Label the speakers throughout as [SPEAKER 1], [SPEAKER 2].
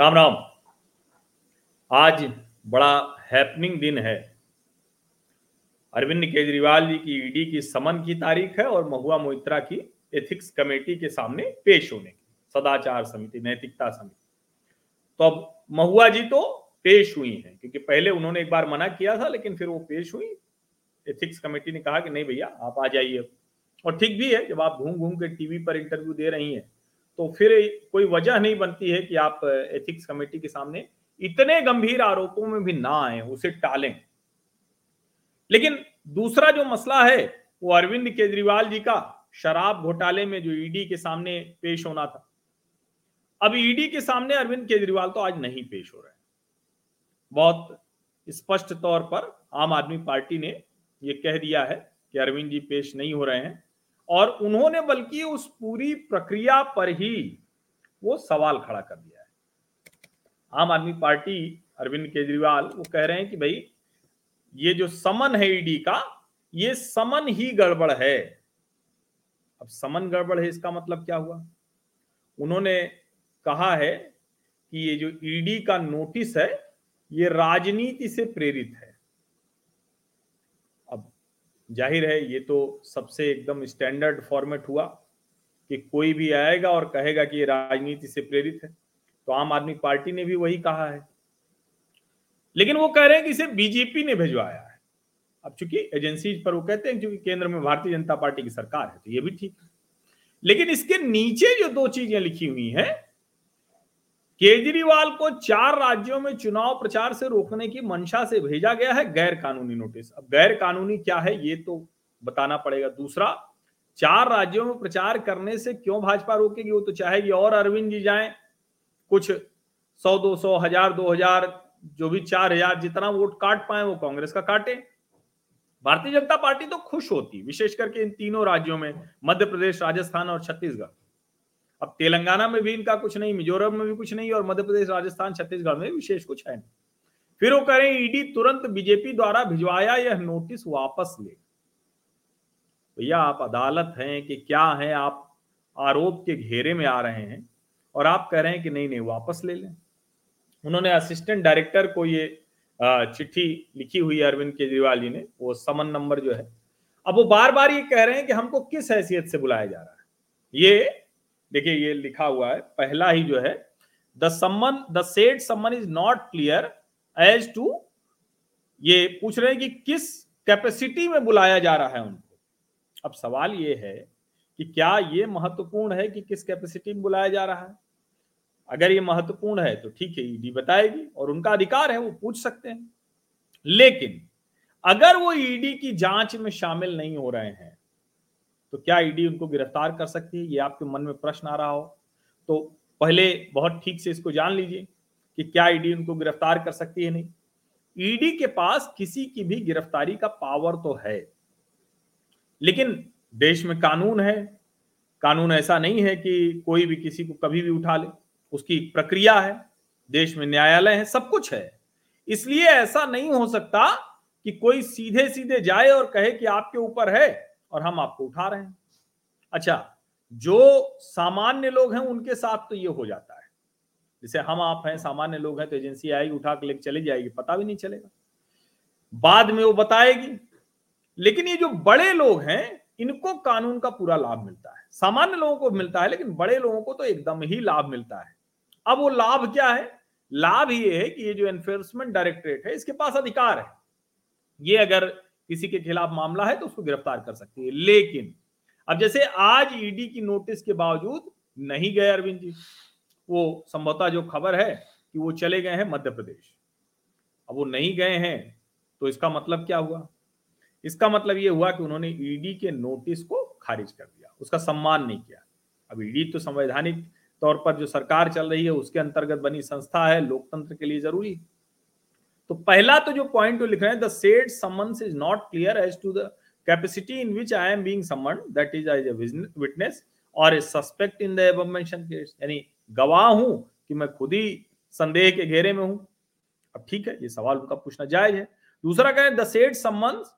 [SPEAKER 1] राम राम। आज बड़ा हैपनिंग दिन है। अरविंद केजरीवाल जी की ईडी की समन की तारीख है और महुआ मोहित्रा की एथिक्स कमेटी के सामने पेश होने की, सदाचार समिति, नैतिकता समिति। तो अब महुआ जी तो पेश हुई हैं, क्योंकि पहले उन्होंने एक बार मना किया था, लेकिन फिर वो पेश हुई। एथिक्स कमेटी ने कहा कि नहीं भैया, आप आ जाइए। और ठीक भी है, जब आप घूम घूम के टीवी पर इंटरव्यू दे रही हैं तो फिर कोई वजह नहीं बनती है कि आप एथिक्स कमेटी के सामने इतने गंभीर आरोपों में भी ना आए, उसे टालें। लेकिन दूसरा जो मसला है, वो अरविंद केजरीवाल जी का शराब घोटाले में जो ईडी के सामने पेश होना था। अब ईडी के सामने अरविंद केजरीवाल तो आज नहीं पेश हो रहे बहुत स्पष्ट तौर पर आम आदमी पार्टी ने यह कह दिया है कि अरविंद जी पेश नहीं हो रहे हैं। और उन्होंने बल्कि उस पूरी प्रक्रिया पर ही वो सवाल खड़ा कर दिया है। आम आदमी पार्टी, अरविंद केजरीवाल, वो कह रहे हैं कि भाई, ये जो समन है ईडी का, ये समन ही गड़बड़ है। अब समन गड़बड़ है, इसका मतलब क्या हुआ? उन्होंने कहा है कि ये जो ईडी का नोटिस है, ये राजनीति से प्रेरित है। ज़ाहिर है, ये तो सबसे एकदम स्टैंडर्ड फॉर्मेट हुआ कि कोई भी आएगा और कहेगा कि ये राजनीति से प्रेरित है। तो आम आदमी पार्टी ने भी वही कहा है। लेकिन वो कह रहे हैं कि इसे बीजेपी ने भिजवाया है। अब चूँकि एजेंसी पर वो कहते हैं क्योंकि केंद्र में भारतीय जनता पार्टी की सरकार है तो ये भी ठीक है। लेकिन इसके नीचे जो दो चीज़ें लिखी हुई हैं केजरीवाल को चार राज्यों में चुनाव प्रचार से रोकने की मंशा से भेजा गया है गैर कानूनी नोटिस। अब गैर कानूनी क्या है, ये तो बताना पड़ेगा। दूसरा, चार राज्यों में प्रचार करने से क्यों भाजपा रोकेगी? वो तो चाहेगी और अरविंद जी जाए, कुछ सौ, दो सौ, हज़ार, दो हज़ार, जो भी चार हज़ार जितना वोट काट पाए, वो कांग्रेस का काटे। भारतीय जनता पार्टी तो खुश होती, विशेष करके इन तीनों राज्यों में, मध्य प्रदेश, राजस्थान और छत्तीसगढ़। अब तेलंगाना में भी इनका कुछ नहीं, मिजोरम में भी कुछ नहीं और मध्य प्रदेश, राजस्थान, छत्तीसगढ़ में विशेष कुछ है नहीं। फिर वो करें ईडी, तुरंत बीजेपी द्वारा भिजवाया यह नोटिस वापस ले। भैया, आप अदालत हैं कि क्या है? आप आरोप के घेरे में आ रहे हैं और आप कह रहे हैं कि नहीं नहीं, वापस ले लें। उन्होंने असिस्टेंट डायरेक्टर को ये चिट्ठी लिखी हुई अरविंद केजरीवाल जी ने, वो समन नंबर जो है। अब वो बार बार ये कह रहे हैं कि हमको किस हैसियत से बुलाया जा रहा है? ये देखिए, ये लिखा हुआ है, पहला ही जो है the summon the said summon is not clear as to ये पूछ रहे हैं कि किस कैपेसिटी में बुलाया जा रहा है उनको। अब सवाल ये है कि क्या ये महत्वपूर्ण है कि किस कैपेसिटी में बुलाया जा रहा है? अगर ये महत्वपूर्ण है तो ठीक है ईडी बताएगी और उनका अधिकार है, वो पूछ सकते हैं। लेकिन अगर वो ईडी की जाँच में शामिल नहीं हो रहे हैं तो क्या ईडी उनको गिरफ़्तार कर सकती है? ये आपके मन में प्रश्न आ रहा हो। तो पहले बहुत ठीक से इसको जान लीजिए कि क्या ईडी उनको गिरफ़्तार कर सकती है नहीं। ईडी के पास किसी की भी गिरफ्तारी का पावर तो है। लेकिन देश में कानून है। कानून ऐसा नहीं है कि कोई भी किसी को कभी भी उठा ले। उसकी प्रक्रिया है। देश में न्यायालय है। सब कुछ है। इसलिए ऐसा नहीं हो सकता कि कोई सीधे सीधे जाए और कहे कि आपके ऊपर है। और हम आपको उठा रहे हैं। अच्छा जो सामान्य लोग हैं, उनके साथ तो ये हो जाता है। जैसे हम आप हैं, सामान्य लोग हैं तो एजेंसी आएगी, उठा के लेके चली जाएगी, पता भी नहीं चलेगा। बाद में वो बताएगी, लेकिन ये जो बड़े लोग हैं, इनको कानून का पूरा लाभ मिलता है। सामान्य लोगों को मिलता है, लेकिन बड़े लोगों को तो एकदम ही लाभ मिलता है। अब वो लाभ क्या है? लाभ ये है कि ये जो एनफोर्समेंट डायरेक्टरेट है, इसके पास अधिकार है। ये अगर किसी के खिलाफ मामला है तो उसको गिरफ़्तार कर सकती है। लेकिन, अब जैसे आज ईडी की नोटिस के बावजूद नहीं गए अरविंद जी, वो संभवतः जो खबर है कि वो चले गए हैं मध्य प्रदेश। अब वो नहीं गए हैं तो इसका मतलब क्या हुआ? इसका मतलब ये हुआ कि उन्होंने ईडी के नोटिस को खारिज कर दिया, उसका सम्मान नहीं किया। अब ईडी तो संवैधानिक तौर पर जो सरकार चल रही है, उसके अंतर्गत बनी संस्था है, लोकतंत्र के लिए ज़रूरी। तो पहला तो जो पॉइंट लिख रहे हैं the said summons is not clear as to the capacity in which I am being summon that is as a witness और a suspect in the above case यानी गवाह हूँ कि मैं खुद ही संदेह के घेरे में हूँ। अब ठीक है ये सवाल उनका पूछना जायज़ है। दूसरा कहें the said summons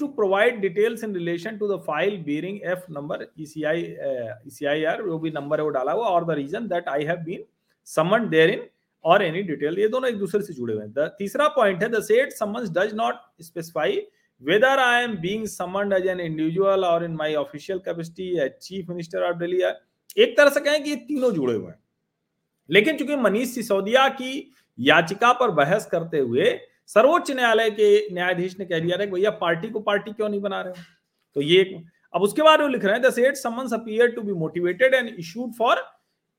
[SPEAKER 1] to provide details in relation to the file bearing F number ECI uh, ECIR जो भी नंबर है वो डाला हुआ और the reason that I have been summon therein और एनी डिटेल ये दोनों एक दूसरे से जुड़े हुए हैं। तीसरा पॉइंट है the said summons does not specify whether I am being summoned as an individual or in my official capacity as chief minister of Delhi एक तरह से कहें कि ये तीनों जुड़े हुए हैं। लेकिन चूँकि मनीष सिसोदिया की याचिका पर बहस करते हुए सर्वोच्च न्यायालय के न्यायाधीश ने कह दिया था भैया, पार्टी को पार्टी क्यों नहीं बना रहे तो ये अब उसके बाद वो लिख रहे हैं the said summons appear to be motivated and issued for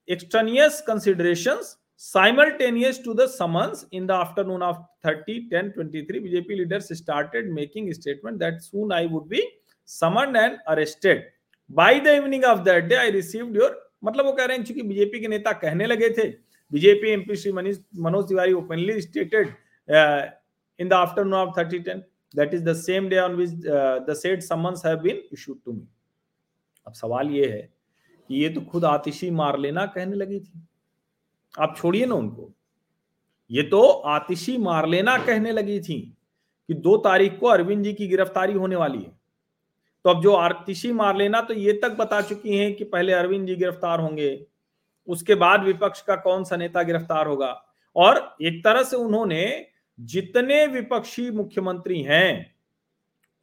[SPEAKER 1] extraneous considerations Simultaneous to the summons in the afternoon of 30 10 23, BJP leaders started making a statement that soon I would be summoned and arrested. By the evening of that day, I received your मतलब वो कह रहे हैं चूँकि BJP के नेता कहने लगे थे BJP MP Shri Manish Manoj Tiwari openly stated in the afternoon of 30 10 that is the same day on which uh, the said summons have been issued to me अब सवाल ये है कि ये तो खुद आतिशी मार लेना कहने लगी थी आप छोड़िए ना उनको। ये तो आतिशी मार लेना कहने लगी थी कि दो तारीख को अरविंद जी की गिरफ्तारी होने वाली है। तो अब जो आतिशी मार लेना तो ये तक बता चुकी हैं कि पहले अरविंद जी गिरफ़्तार होंगे, उसके बाद विपक्ष का कौन सा नेता गिरफ़्तार होगा? और एक तरह से उन्होंने जितने विपक्षी मुख्यमंत्री हैं,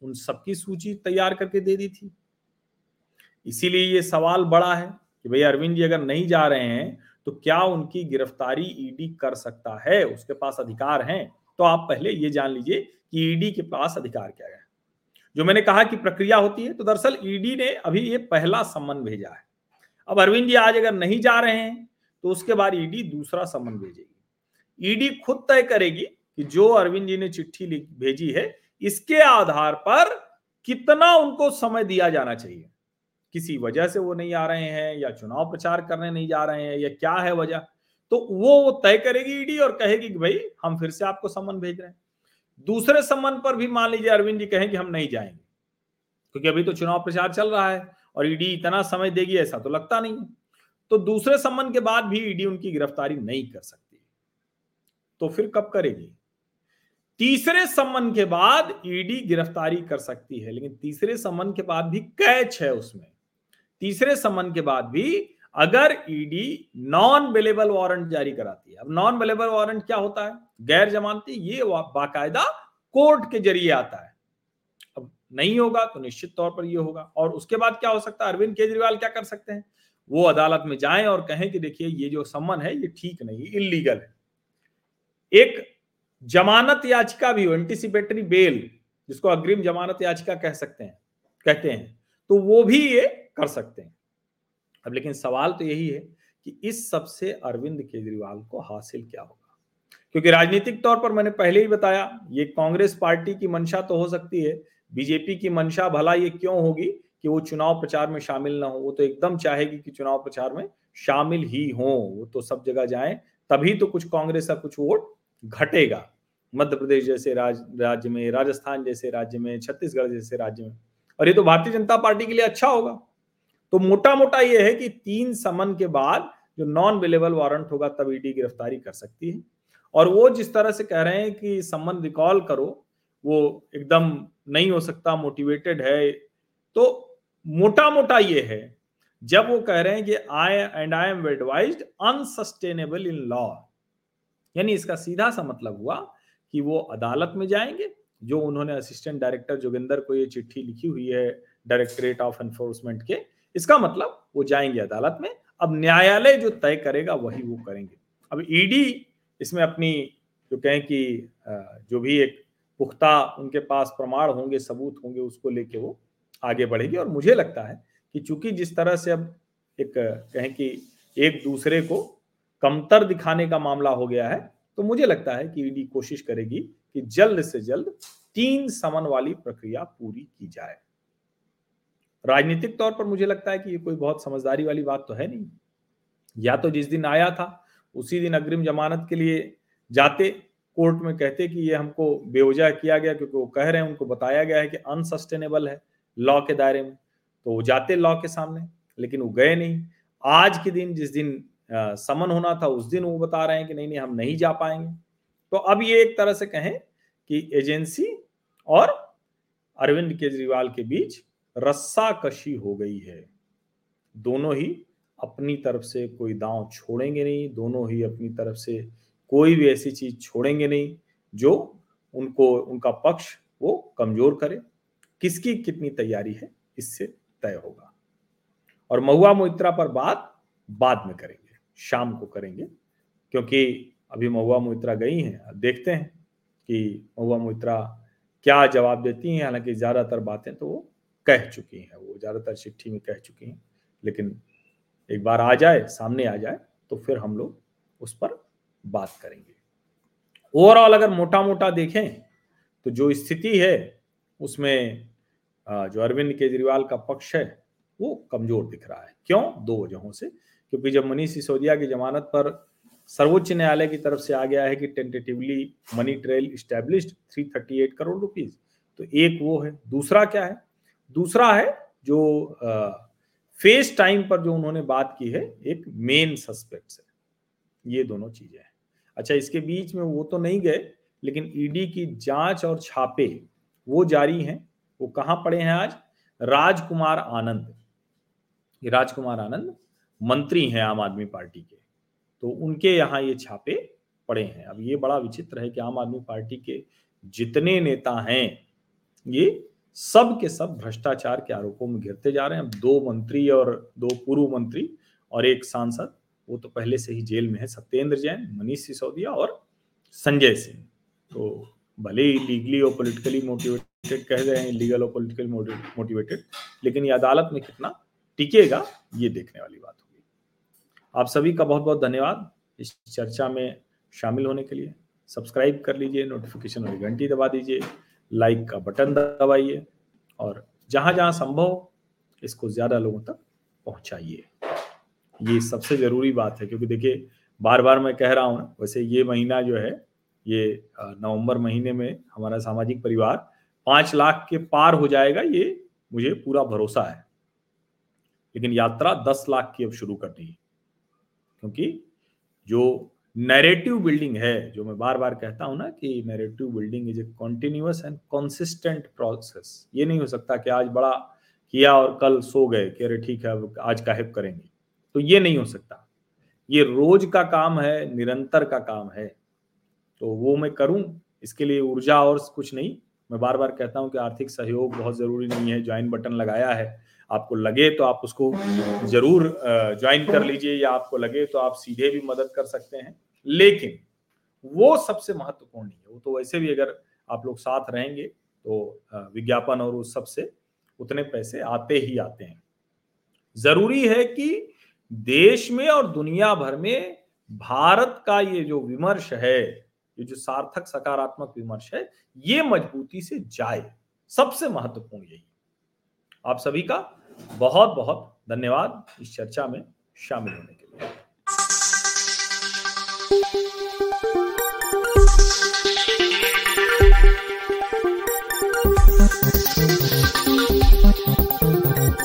[SPEAKER 1] उन सबकी सूची तैयार करके दे दी थी। इसीलिए ये सवाल बड़ा है कि भाई अरविंद जी अगर नहीं जा रहे हैं तो क्या उनकी गिरफ्तारी ईडी कर सकता है? उसके पास अधिकार हैं। तो आप पहले ये जान लीजिए कि ईडी के पास अधिकार क्या है। जो मैंने कहा कि प्रक्रिया होती है तो दरअसल ईडी ने अभी ये पहला सम्मन भेजा है। अब अरविंद जी आज अगर नहीं जा रहे हैं तो उसके बाद ईडी दूसरा सम्मन भेजेगी। ईडी खुद तय करेगी कि जो अरविंद जी ने चिट्ठी भेजी है, इसके आधार पर कितना उनको समय दिया जाना चाहिए। किसी वजह से वो नहीं आ रहे हैं या चुनाव प्रचार करने नहीं जा रहे हैं या क्या है वजह तो वो तय करेगी ईडी और कहेगी कि भाई हम फिर से आपको सम्मन भेज रहे हैं। दूसरे सम्मन पर भी मान लीजिए अरविंद जी कहें कि हम नहीं जाएँगे, क्योंकि अभी तो चुनाव प्रचार चल रहा है और ईडी इतना समय देगी, ऐसा तो लगता नहीं तो दूसरे सम्मन के बाद भी ईडी उनकी गिरफ्तारी नहीं कर सकती। तो फिर कब करेगी? तीसरे सम्मन के बाद ईडी गिरफ्तारी कर सकती है, लेकिन तीसरे सम्मन के बाद भी कैच है उसमें। तीसरे समन के बाद भी अगर ईडी नॉन वेलेबल वारंट जारी कराती है, अब नॉन वेलेबल वारंट क्या होता है? गैर जमानती ये बाकायदा कोर्ट के ज़रिए आता है। अब नहीं होगा तो निश्चित तौर पर ये होगा। और उसके बाद क्या हो सकता है? अरविंद केजरीवाल क्या कर सकते हैं? वो अदालत में जाएँ और कहें कि देखिए, ये जो सम्मन है, ये ठीक नहीं इलीगल है। एक जमानत याचिका भी हो एंटिसिपेटरी बेल जिसको अग्रिम जमानत याचिका कह सकते हैं, कहते हैं तो वो भी ये कर सकते हैं। अब लेकिन सवाल तो यही है कि इस सबसे अरविंद केजरीवाल को हासिल क्या होगा? क्योंकि राजनीतिक तौर पर मैंने पहले ही बताया ये कांग्रेस पार्टी की मंशा तो हो सकती है बीजेपी की मंशा भला ये क्यों होगी कि वो चुनाव प्रचार में शामिल ना हो? वो तो एकदम चाहेगी कि चुनाव प्रचार में शामिल ही हो। वो तो सब जगह जाए तभी तो कुछ कांग्रेस का कुछ वोट घटेगा। मध्य प्रदेश जैसे राज, राज्य में राजस्थान जैसे राज्य में छत्तीसगढ़ जैसे राज्य में। और ये तो भारतीय जनता पार्टी के लिए अच्छा होगा। तो मोटा मोटा यह है कि तीन समन के बाद जो नॉन अवेलेबल वारंट होगा, तब ईडी गिरफ्तारी कर सकती है। और वो जिस तरह से कह रहे हैं कि समन रिकॉल करो, वो एकदम नहीं हो सकता मोटिवेटेड है। तो मोटा मोटा ये है, जब वो कह रहे हैं कि I and I am advised unsustainable in law यानी इसका सीधा सा मतलब हुआ कि वो अदालत में जाएँगे, जो उन्होंने असिस्टेंट डायरेक्टर जोगिंदर को ये चिट्ठी लिखी हुई है डायरेक्टरेट ऑफ़ एनफोर्समेंट के इसका मतलब वो जाएँगे अदालत में, अब न्यायालय जो तय करेगा वही वो करेंगे। अब ईडी इसमें अपनी जो कहें कि जो भी एक पुख्ता उनके पास प्रमाण होंगे, सबूत होंगे, उसको लेके वो आगे बढ़ेगी। और मुझे लगता है कि चूँकि जिस तरह से अब एक, कहें कि एक दूसरे को कमतर दिखाने का मामला हो गया है तो मुझे लगता है कि ईडी कोशिश करेगी कि जल्द से जल्द तीन समन वाली प्रक्रिया पूरी की जाए। राजनीतिक तौर पर मुझे लगता है कि ये कोई बहुत समझदारी वाली बात तो है नहीं। या तो जिस दिन आया था, उसी दिन अग्रिम जमानत के लिए जाते, कोर्ट में कहते कि ये हमको बेवजह किया गया क्योंकि वो कह रहे हैं, उनको बताया गया है कि अनसस्टेनेबल है लॉ के दायरे में। तो वो जाते लॉ के सामने, लेकिन वो गए नहीं। आज के दिन जिस दिन समन होना था, उस दिन वो बता रहे हैं कि नहीं नहीं, हम नहीं जा पाएँगे। तो अब ये एक तरह से कहें कि एजेंसी और अरविंद केजरीवाल के बीच रस्सा कशी हो गई है। दोनों ही अपनी तरफ़ से कोई दांव छोड़ेंगे नहीं, दोनों ही अपनी तरफ़ से कोई भी ऐसी चीज़ छोड़ेंगे नहीं, जो उनको, उनका पक्ष वो कमज़ोर करे। किसकी कितनी तैयारी है, इससे तय होगा। और महुआ मोइत्रा पर बात बाद में करेंगे, शाम को करेंगे, क्योंकि अभी महुआ मोइत्रा गई हैं देखते हैं कि महुआ मोइत्रा क्या जवाब देती हैं, हालाँकि ज़्यादातर बातें तो वो कह चुकी हैं, वो ज़्यादातर चिट्ठी में कह चुकी हैं। लेकिन एक बार आ जाए, सामने आ जाए तो फिर हम लोग उस पर बात करेंगे। ओवरऑल अगर मोटा मोटा देखें तो जो स्थिति है, उसमें जो अरविंद केजरीवाल का पक्ष है, वो कमज़ोर दिख रहा है। क्यों? दो वजहों से। क्योंकि जब मनीष सिसोदिया की जमानत पर सर्वोच्च न्यायालय की तरफ़ से आ गया है कि tentatively money trail established 338 crore rupees तो एक वो है। दूसरा क्या है? दूसरा है जो फेस टाइम पर जो उन्होंने बात की है, एक मेन सस्पेक्ट है। ये दोनों चीज़ें हैं। अच्छा इसके बीच में वो तो नहीं गए, लेकिन ईडी की जाँच और छापे वो जारी हैं। वो कहाँ पड़े हैं आज? राजकुमार आनंद। ये राजकुमार आनंद मंत्री हैं आम आदमी पार्टी के। तो उनके यहाँ ये छापे पड़े हैं। अब ये बड़ा विचित्र है कि आम आदमी पार्टी के जितने नेता हैं, ये सब के सब भ्रष्टाचार के आरोपों में घिरते जा रहे हैं। दो मंत्री और दो पूर्व मंत्री और एक सांसद, वो तो पहले से ही जेल में है। सत्येंद्र जैन, मनीष सिसोदिया और संजय सिंह। तो भले ही लीगली और पोलिटिकली मोटिवेटेड कह रहे हैं लीगल और पॉलिटिकली मोटिवेटेड लेकिन ये अदालत में कितना टिकेगा, ये देखने वाली बात होगी। आप सभी का बहुत बहुत धन्यवाद इस चर्चा में शामिल होने के लिए। सब्सक्राइब कर लीजिए नोटिफिकेशन वाली घंटी दबा दीजिए। लाइक का बटन दबाइए और जहाँ जहाँ संभव इसको ज़्यादा लोगों तक पहुंचाइए। ये सबसे ज़रूरी बात है क्योंकि देखिए बार बार मैं कह रहा हूँ ना वैसे ये महीना जो है, ये नवंबर महीने में हमारा सामाजिक परिवार पाँच लाख के पार हो जाएगा, ये मुझे पूरा भरोसा है। लेकिन यात्रा दस लाख की अब शुरू करनी है, क्योंकि जो नैरेटिव बिल्डिंग है, जो मैं बार बार कहता हूँ ना कि narrative building is a continuous and consistent process ये नहीं हो सकता कि आज बड़ा किया और कल सो गए कि अरे ठीक है आज का हेप करेंगे। तो ये नहीं हो सकता। ये रोज का काम है, निरंतर का काम है। तो वो मैं करूँ, इसके लिए ऊर्जा और कुछ नहीं। मैं बार बार कहता हूँ कि आर्थिक सहयोग बहुत ज़रूरी नहीं है ज्वाइन बटन लगाया है। आपको लगे तो आप उसको ज़रूर ज्वाइन कर लीजिए या आपको लगे तो आप सीधे भी मदद कर सकते हैं। लेकिन वो सबसे महत्वपूर्ण नहीं है। वो तो वैसे भी अगर आप लोग साथ रहेंगे तो विज्ञापन और उस सबसे उतने पैसे आते ही आते हैं। ज़रूरी है कि देश में और दुनिया भर में भारत का ये जो विमर्श है, ये जो सार्थक, सकारात्मक विमर्श है, ये मजबूती से जाए। सबसे महत्वपूर्ण यही। आप सभी का बहुत बहुत धन्यवाद इस चर्चा में शामिल होने के लिए।